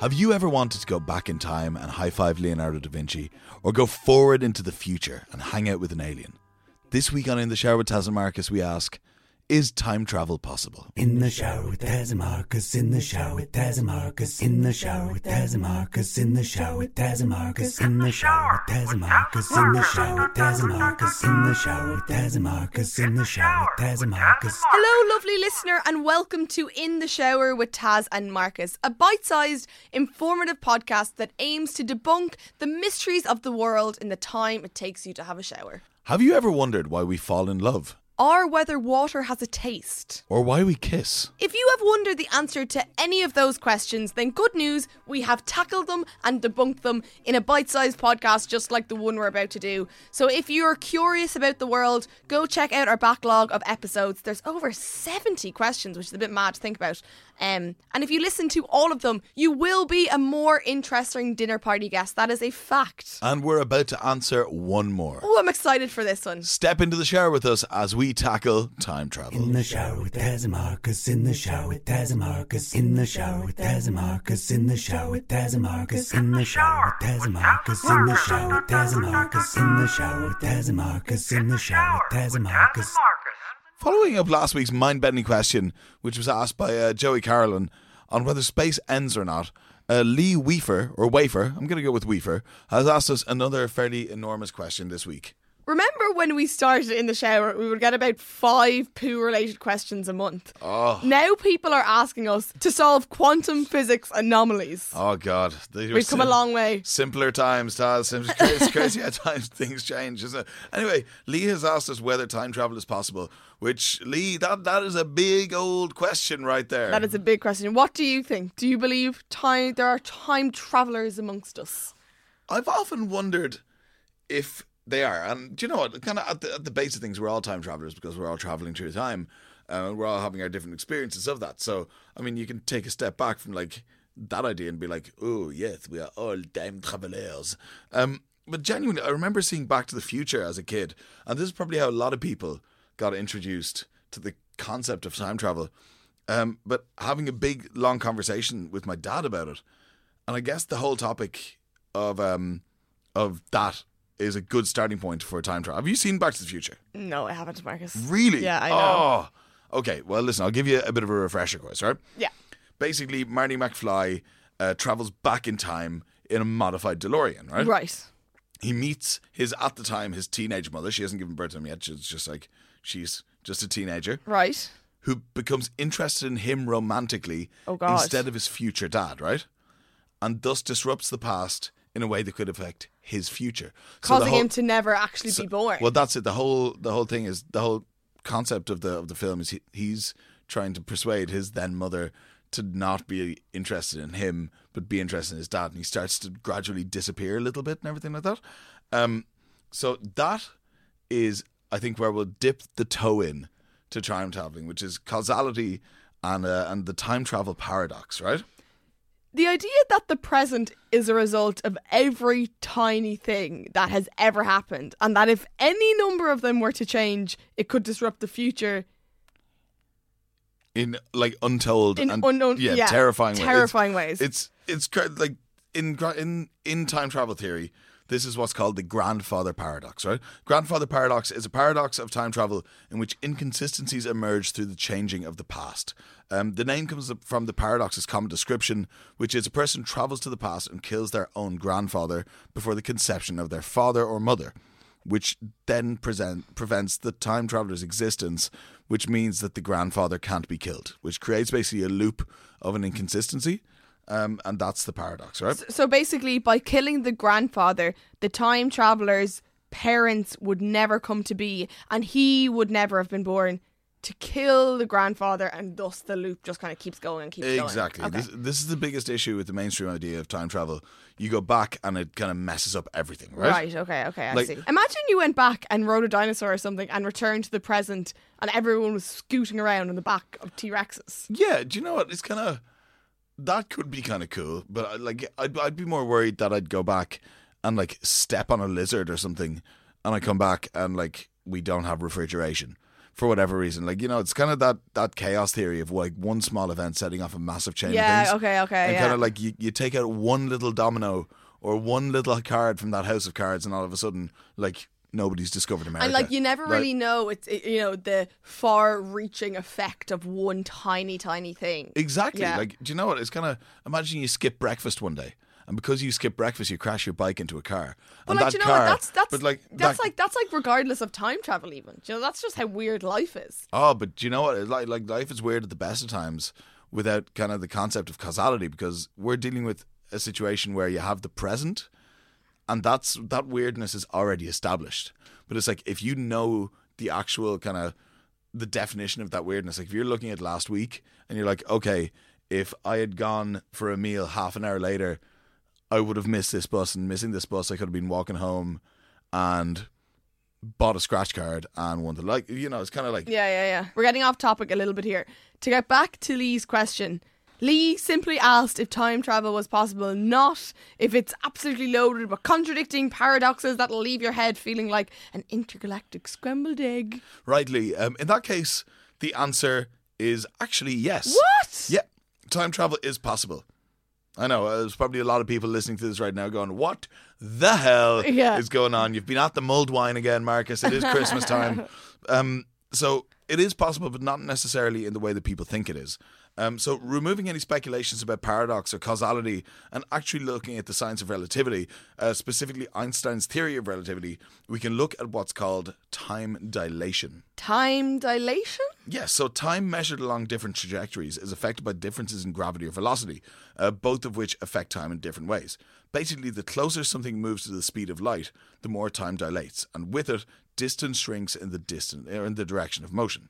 Have you ever wanted to go back in time and high five Leonardo da Vinci, or go forward into the future and hang out with an alien? This week on In the Shower with Taz and Marcus, we ask Is time travel possible? In the shower with Taz and Marcus, in the shower with Taz and Marcus, in the shower with Taz and Marcus, in the shower with Taz and Marcus, in the shower with Taz and Marcus, in the shower with Taz and Marcus, in the shower with Taz and Marcus, in the shower with Taz and Marcus. Hello, lovely listener, and welcome to In the Shower with Taz and Marcus, a bite sized, informative podcast that aims to debunk the mysteries of the world in the time it takes you to have a shower. Have you ever wondered why we fall in love? Or whether water has a taste. Or why we kiss? If you have wondered the answer to any of those questions, then good news, we have tackled them and debunked them in a bite sized podcast just like the one we're about to do. So if you're curious about the world, go check out our backlog of episodes. There's over 70 questions, which is a bit mad to think about. Um, and if you listen to all of them, you will be a more interesting dinner party guest. That is a fact. And we're about to answer one more. Oh, I'm excited for this one. Step into the shower with us as we tackle time travel. In the shower with Taz and Marcus, in the shower with Taz and Marcus, in the shower with Taz and Marcus, in the shower with Taz and Marcus, in the shower with Taz and Marcus, in the shower with Taz and Marcus, in the shower with Taz and Marcus, in the shower with Taz and Marcus. Following up last week's mind bending question, which was asked by uh, Joey Carolyn on whether space ends or not, uh, Lee Weafer, or Wafer, I'm going to go with Weafer, has asked us another fairly enormous question this week. Remember when we started in the shower, we would get about five poo related questions a month. Oh. Now people are asking us to solve quantum physics anomalies. Oh, God. We've come a long way. Simpler times, Taz. It's crazy, it's crazy how times things change, isn't it? Anyway, Lee has asked us whether time travel is possible, which, Lee, that, that is a big old question right there. That is a big question. What do you think? Do you believe time there are time travelers amongst us? I've often wondered if they are, and do you know what? Kind of at the, at the base of things, we're all time travelers because we're all traveling through time. Uh, we're all having our different experiences of that. So, I mean, you can take a step back from like that idea and be like, "Oh yes, we are all time travelers." Um, but genuinely, I remember seeing Back to the Future as a kid, and this is probably how a lot of people got introduced to the concept of time travel. Um, but having a big, long conversation with my dad about it, and I guess the whole topic of um of that is a good starting point for a time travel. Have you seen Back to the Future? No, I haven't, Marcus. Really? Yeah, I know. Oh, okay. Well, listen, I'll give you a bit of a refresher course, right? Yeah. Basically, Marty McFly uh, travels back in time in a modified DeLorean, right? Right. He meets his at the time his teenage mother. She hasn't given birth to him yet. She's just like she's just a teenager Right. who becomes interested in him romantically Oh, God. instead of his future dad, right? And thus disrupts the past in a way that could affect his future, So Causing whole- him to never actually be born. Well, that's it. The whole the whole thing is the whole concept of the of the film is he, he's trying to persuade his then mother to not be interested in him but be interested in his dad, and he starts to gradually disappear a little bit and everything like that. Um, so that is, I think, where we'll dip the toe in to time traveling, which is causality and uh, and the time travel paradox, right? The idea that the present is a result of every tiny thing that has ever happened, and that if any number of them were to change, it could disrupt the future in like untold in and unknown, yeah, yeah, terrifying ways. It's- terrifying ways. It's it's cra- like in in in time travel theory. This is what's called the grandfather paradox, right? Grandfather paradox is a paradox of time travel in which inconsistencies emerge through the changing of the past. Um, the name comes from the paradox's common description, which is a person travels to the past and kills their own grandfather before the conception of their father or mother, which then present, prevents the time traveler's existence, which means that the grandfather can't be killed, which creates basically a loop of an inconsistency. Um, and that's the paradox, right? so basically, by killing the grandfather, the time traveler's parents would never come to be, and he would never have been born. To kill the grandfather, and thus the loop just kind of keeps going and keeps going. Exactly. Okay. This, this is the biggest issue with the mainstream idea of time travel. You go back and it kind of messes up everything, right? Right. okay, okay, I Like- see. Imagine you went back and rode a dinosaur or something and returned to the present and everyone was scooting around in the back of T Rexes. Yeah. Do you know what? It's kind of that could be kind of cool, but I- like I'd I'd be more worried that I'd go back and like step on a lizard or something, and I come back and like we don't have refrigeration for whatever reason. Like you know, it's kind of that that chaos theory of like one small event setting off a massive chain Yeah, of things. okay, okay, And yeah. kind of like you, you take out one little domino or one little card from that house of cards, and all of a sudden, like nobody's discovered America. And like you never Right? really know it's it, you know the far-reaching effect of one tiny tiny thing. Exactly. Yeah. Like, do you know what? It's kind of imagine you skip breakfast one day, and because you skip breakfast, you crash your bike into a car. But and like that you know car, what? That's that's but like that's that- like that's like regardless of time travel. Even you know that's just how weird life is. Oh, but do you know what? It's Like, like life is weird at the best of times without kind of the concept of causality because we're dealing with a situation where you have the present, and that's that weirdness is already established. But it's like if you know the actual kind of the definition of that weirdness, like if you're looking at last week and you're like, okay, if I had gone for a meal half an hour later, I would have missed this bus, and missing this bus, I could have been walking home and bought a scratch card and won the like. You know, it's kind of like Yeah, yeah, yeah. We're getting off topic a little bit here. To get back to Lee's question, Lee simply asked if time travel was possible, not if it's absolutely loaded with contradicting paradoxes that'll leave your head feeling like an intergalactic scrambled egg. rightly. Um, in that case, the answer is actually yes. What? Yeah, time travel is possible. I know. uh, There's probably a lot of people listening to this right now going, "What the hell Yeah. is going on?" You've been at the mulled wine again, Marcus. It is Christmas time. Um, so it is possible, but not necessarily in the way that people think it is. Um, so removing any speculations about paradox or causality and actually looking at the science of relativity, uh, specifically Einstein's theory of relativity, we can look at what's called time dilation. Time dilation? Yes, so time measured along different trajectories is affected by differences in gravity or velocity, uh, both of which affect time in different ways. Basically, the closer something moves to the speed of light, the more time dilates, and with it, distance shrinks in the distant or in the direction of motion.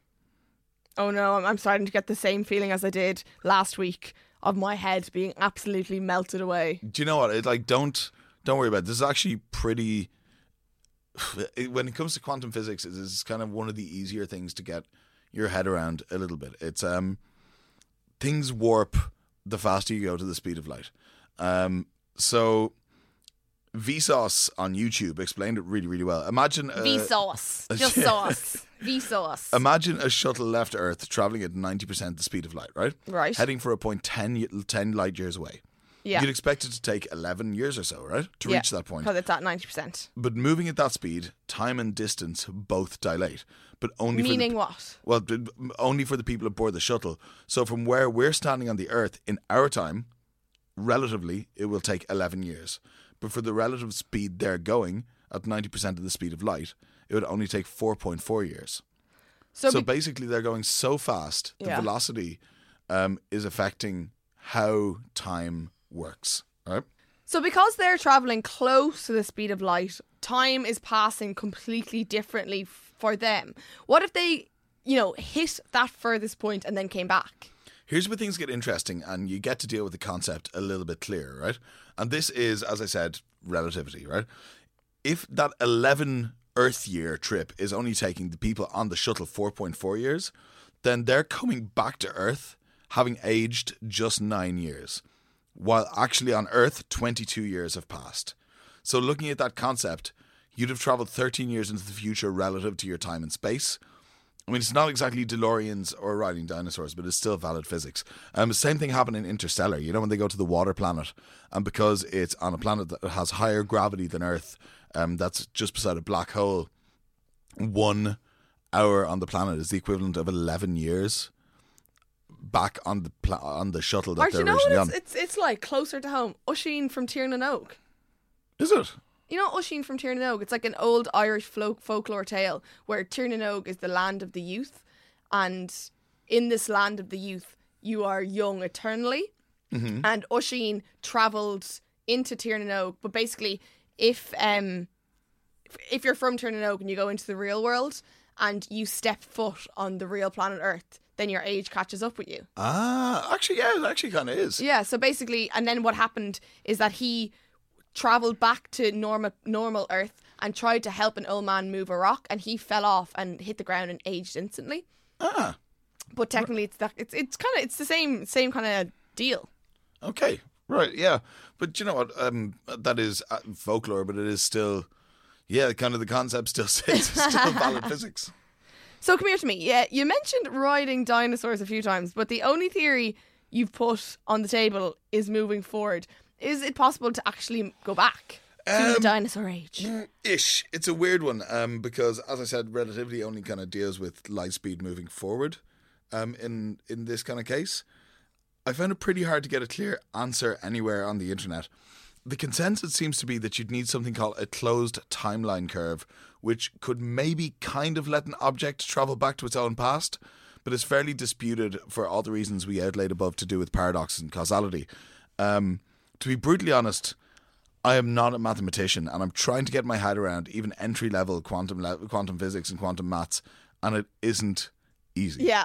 Oh no, I'm, starting to get the same feeling as I did last week of my head being absolutely melted away. Do you know what? It, like, don't don't worry about it. This is actually pretty. it- when it comes to quantum physics, it is kind of one of the easier things to get your head around a little bit. It's um, things warp the faster you go to the speed of light. Um, so Vsauce on YouTube explained it really, really well. Imagine a, Vsauce. Just sauce. Vsauce. Imagine a shuttle left Earth traveling at 90% the speed of light, right? Right. Heading for a point 10, 10 light years away. yeah. You'd expect it to take 11 years or so, right? To reach that point. Because it's at 90%. But moving at that speed, time and distance both dilate. But only Meaning for the, what? well, only for the people aboard the shuttle. So from where we're standing on the Earth in our time, relatively, it will take 11 years. But for the relative speed they're going at 90% of the speed of light, it would only take 4.4 years. So, So be- basically, they're going so fast, the Yeah. velocity um, is affecting how time works. Right? so because they're traveling close to the speed of light, time is passing completely differently f- for them. What if they, you know, hit that furthest point and then came back? Here's where things get interesting, and you get to deal with the concept a little bit clearer, right? And this is, as I said, relativity, right? If that 11 Earth year trip is only taking the people on the shuttle 4.4 years, then they're coming back to Earth having aged just nine years, while actually on Earth, 22 years have passed. So, looking at that concept, you'd have traveled 13 years into the future relative to your time and space. I mean, it's not exactly DeLoreans or riding dinosaurs, but it's still valid physics. Um, the same thing happened in Interstellar. You know, when they go to the water planet, and because it's on a planet that has higher gravity than Earth, um, that's just beside a black hole. One hour on the planet is the equivalent of eleven years back on the pla- on the shuttle that Or they're you know originally it's, on. it's, it's like closer to home? Oisín from Tír na nÓg. Is it? You know Oisín from Tír na nÓg? It's like an old Irish folk folklore tale where Tír na nÓg is the land of the youth, and in this land of the youth, you are young eternally. And Oisín travelled into Tír na nÓg, but basically, if um, if- you're from Tír na nÓg and you go into the real world and you step foot on the real planet Earth, then your age catches up with you. Ah, actually, yeah, it actually kind of is. Yeah, so basically, and then what happened is that he traveled back to normal normal Earth and tried to help an old man move a rock, and he fell off and hit the ground and aged instantly. Ah, But technically, it's that it's it's kind of it's the same same kind of deal. Okay, right, yeah, but you know what? Um, that is uh, folklore, but it is still, yeah, kind of the concept still stays. Still valid physics. So come here to me. Yeah, you mentioned riding dinosaurs a few times, but the only theory you've put on the table is moving forward. Is it possible to actually go back to Um, the dinosaur age? Ish. It's a weird one um, because, as I said, relativity only kind of deals with light speed moving forward. Um, in in this kind of case, I found it pretty hard to get a clear answer anywhere on the internet. The consensus seems to be that you'd need something called a closed timeline curve, which could maybe kind of let an object travel back to its own past, but is fairly disputed for all the reasons we outlaid above to do with paradox and causality. Um, to be brutally honest, I am not a mathematician, and I'm trying to get my head around even entry level quantum le- quantum physics and quantum maths, and it isn't easy. Yeah.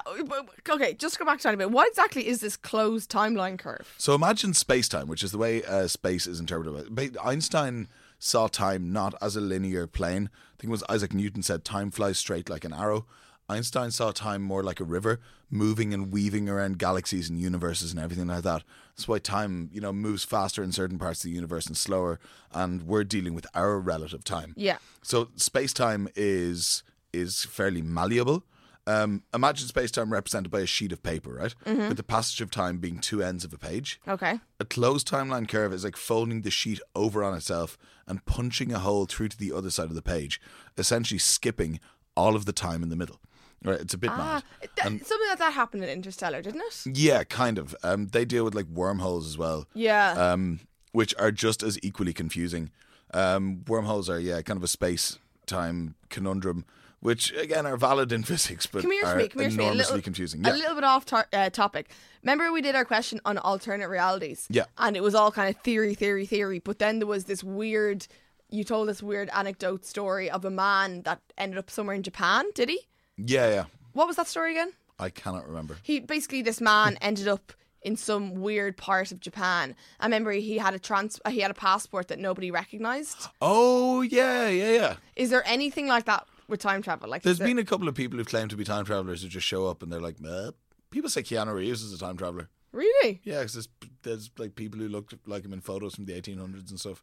Okay, just go back to that a bit. What exactly is this closed timeline curve? So imagine space time, which is the way uh, space is interpreted. Einstein saw time not as a linear plane. I think it was Isaac Newton said time flies straight like an arrow. Einstein saw time more like a river, moving and weaving around galaxies and universes and everything like that. That's why time, you know, moves faster in certain parts of the universe and slower, and we're dealing with our relative time. Yeah. So space time is is fairly malleable. Um, imagine space time represented by a sheet of paper, right? With the passage of time being two ends of a page. Okay. A closed timeline curve is like folding the sheet over on itself and punching a hole through to the other side of the page, essentially skipping all of the time in the middle. Right, it's a bit Ah, mad. th- something like that happened in Interstellar, didn't it? Yeah, kind of. Um, they deal with like wormholes as well. Yeah. Um, which are just as equally confusing. Um, wormholes are yeah, kind of a space time conundrum, which again are valid in physics, but Come here to are me. Come here to enormously little, confusing. A little bit off tar- uh, topic. Remember we did our question on alternate realities. Yeah. And it was all kind of theory, theory, theory. But then there was this weird. You told this weird anecdote story of a man that ended up somewhere in Japan. Did he? Yeah, yeah. What was that story again? I cannot remember. He basically this man ended up in some weird part of Japan. I remember he had a trans uh, he had a passport that nobody recognized. Oh yeah, yeah, yeah. Is there anything like that with time travel? Like There's there- been a couple of people who've claimed to be time travelers who just show up and they're like, Meh. people say Keanu Reeves is a time traveler. really Yeah, 'cause there's, there's like people who looked like him in photos from the 1800s and stuff.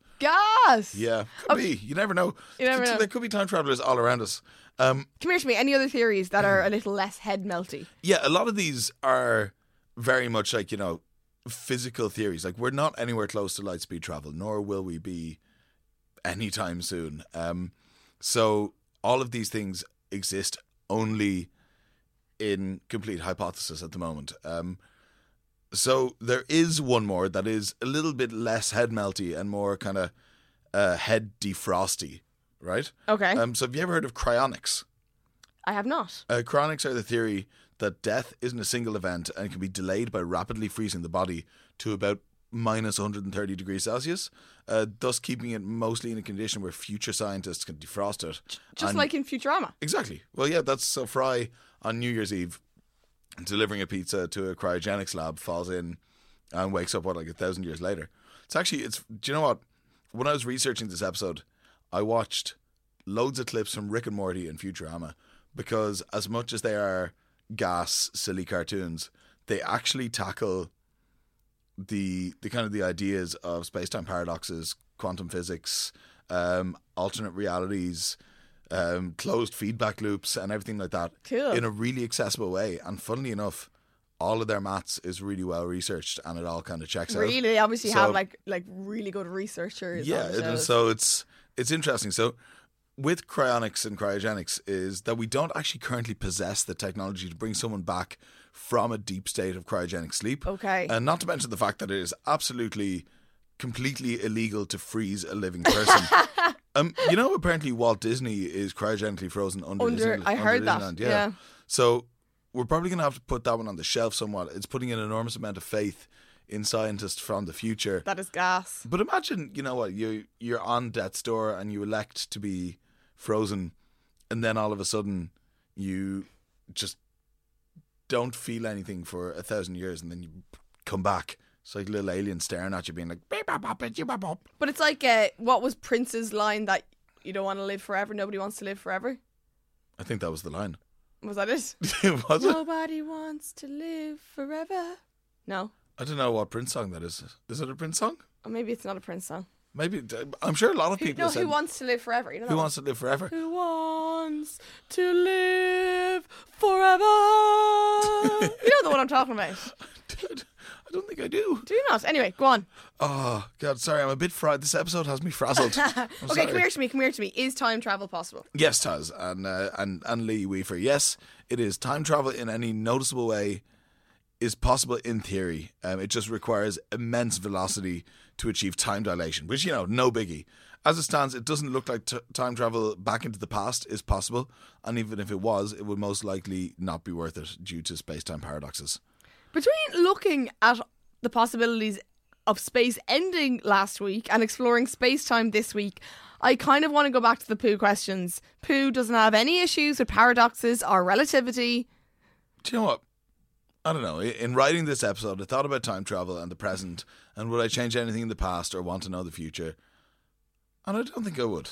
Gas. Yeah, could be. You never know. You never know. There could be time travelers all around us. Um, Come here to me. Any other theories that are a little less head melty? yeah, a lot of these are very much like you know physical theories. Like we're not anywhere close to light speed travel, nor will we be anytime soon. Um, so all of these things exist only in complete hypothesis at the moment. Um, so there is one more that is a little bit less head melty and more kind of uh, head defrosty, right? Okay. Um, so have you ever heard of cryonics? I have not. Uh, cryonics are the theory that death isn't a single event and can be delayed by rapidly freezing the body to about minus 130 degrees Celsius, uh, thus keeping it mostly in a condition where future scientists can defrost it. Just And- like in Futurama. Exactly. Well, yeah, that's so Fry on New Year's Eve delivering a pizza to a cryogenics lab falls in and wakes up what like a thousand years later. It's actually it's. Do you know what? When I was researching this episode, I watched loads of clips from Rick and Morty and Futurama because as much as they are gas silly cartoons, they actually tackle the the kind of the ideas of space time paradoxes, quantum physics, um, alternate realities, um, closed feedback loops, and everything like that Cool. in a really accessible way. And funnily enough, all of their maths is really well researched, and it all kind of checks out. Really, obviously So- have like like really good researchers. Yeah, on the it is, so it's it's interesting. So with cryonics and cryogenics is that we don't actually currently possess the technology to bring someone back from a deep state of cryogenic sleep. Okay. And not to mention the fact that it is absolutely completely illegal to freeze a living person. um, you know, apparently Walt Disney is cryogenically frozen under, Under- Disneyland, I heard that, Disneyland, yeah. So we're probably going to have to put that one on the shelf somewhat. It's putting an enormous amount of faith in scientists from the future. that is gas. But imagine, you know what, you you're on death's door and you elect to be frozen, and then all of a sudden you just don't feel anything for a thousand years, and then you come back. It's like a little alien staring at you, being like. But it's like uh, what was Prince's line that you don't want to live forever. Nobody wants to live forever. I think that was the line. Was that it? was it? Nobody wants to live forever. No, I don't know what Prince song that is. Is it a Prince song? or maybe it's not a Prince song. Maybe I'm sure a lot of Who, people no, said who wants to live forever? You know that who one? wants to live forever. Who wants to live forever? you know the one I'm talking about. I don't think I do. Do you not? Anyway, go on. Oh God, sorry, I'm a bit fried. This episode has me frazzled. Okay, sorry. come here to me. Come here to me. Is time travel possible? Yes, Taz and uh, and and Lee Weaver. Yes, it is. Time travel in any noticeable way is possible in theory. Um, it just requires immense velocity to achieve time dilation, which you know, no biggie. As it stands, it doesn't look like t- time travel back into the past is possible, and even if it was, it would most likely not be worth it due to space-time paradoxes. Between looking at the possibilities of space ending last week and exploring space time this week, I kind of want to go back to the poo questions. Pooh doesn't have any issues with paradoxes or relativity. Do you know what? I don't know. In writing this episode, I thought about time travel and the present, and would I change anything in the past or want to know the future? And I don't think I would.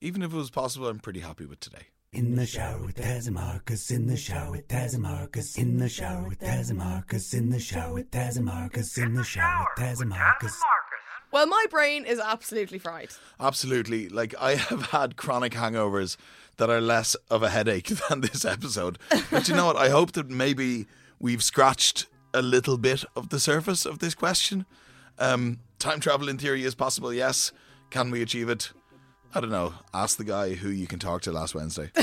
Even if it was possible, I'm pretty happy with today. In the shower with Taz and Marcus. In the shower with Taz and Marcus. In the shower with Taz and Marcus. In the shower with Taz and Marcus. In the shower with Taz and Marcus. Well, my brain is absolutely fried. Absolutely. Like, I have had chronic hangovers that are less of a headache than this episode. But you know what? I hope that maybe we've scratched a little bit of the surface of this question. Um, time travel in theory is possible, yes. Can we achieve it? I don't know. Ask the guy who you can talk to last Wednesday.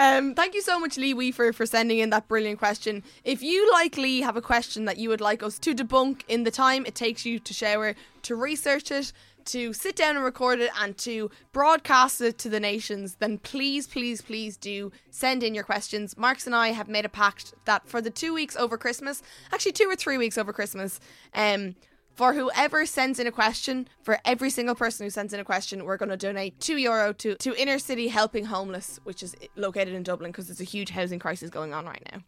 Um, thank you so much, Lee Weaver, for sending in that brilliant question. If you, like Lee, have a question that you would like us to debunk in the time it takes you to shower, to research it, to sit down and record it, and to broadcast it to the nations, then please, please, please do send in your questions. Marcus and I have made a pact that for the two weeks over Christmas, actually two or three weeks over Christmas, um, for whoever sends in a question, for every single person who sends in a question, we're going to donate two euro to, to Inner City Helping Homeless, which is located in Dublin because there's a huge housing crisis going on right now.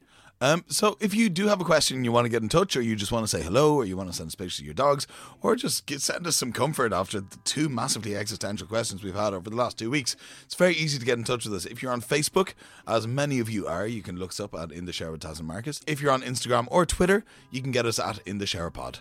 Um, so if you do have a question you want to get in touch, or you just want to say hello, or you want to send space to your dogs, or just get, send us some comfort after the two massively existential questions we've had over the last two weeks, it's very easy to get in touch with us. If you're on Facebook, as many of you are, you can look us up at In the Shower with Taz and Marcus. If you're on Instagram or Twitter, you can get us at In the Shower Pod.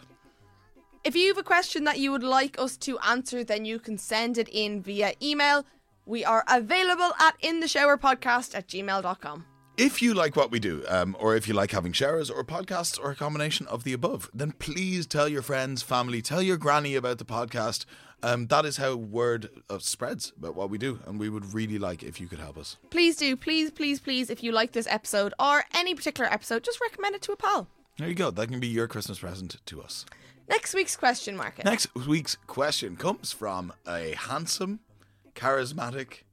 If you have a question that you would like us to answer, then you can send it in via email. We are available at intheshowerpodcast at gmail.com. If you like what we do, um, or if you like having showers or podcasts or a combination of the above, then please tell your friends, family, tell your granny about the podcast. Um, that is how word uh, spreads about what we do, and we would really like if you could help us. Please do, please, please, please, if you like this episode or any particular episode, just recommend it to a pal. There you go. That can be your Christmas present to us. Next week's question, Marcus. Next week's question comes from a handsome, charismatic,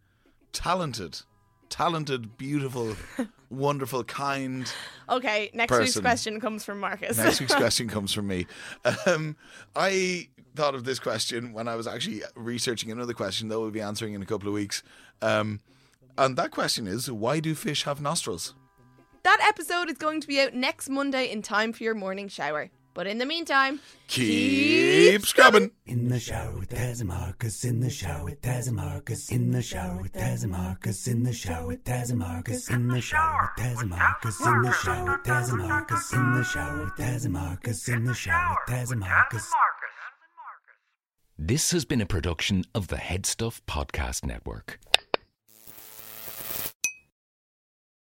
talented, talented, beautiful, wonderful, kind. Okay, next week's question comes from Marcus. Next week's question comes from me. Um, I thought of this question when I was actually researching another question that we'll be answering in a couple of weeks. Um, and that question is why do fish have nostrils? that episode is going to be out next Monday in time for your morning shower. But in the meantime, Keep scrubbing. In the shower with Taz and Marcus. In the shower with Taz and Marcus. In the shower with Taz and Marcus. In the shower with Taz and Marcus. In the shower with Taz and Marcus. In the shower with Taz and Marcus. In the shower with Taz and Marcus. In the shower with Taz and Marcus. This has been a production of the HeadStuff Podcast Network.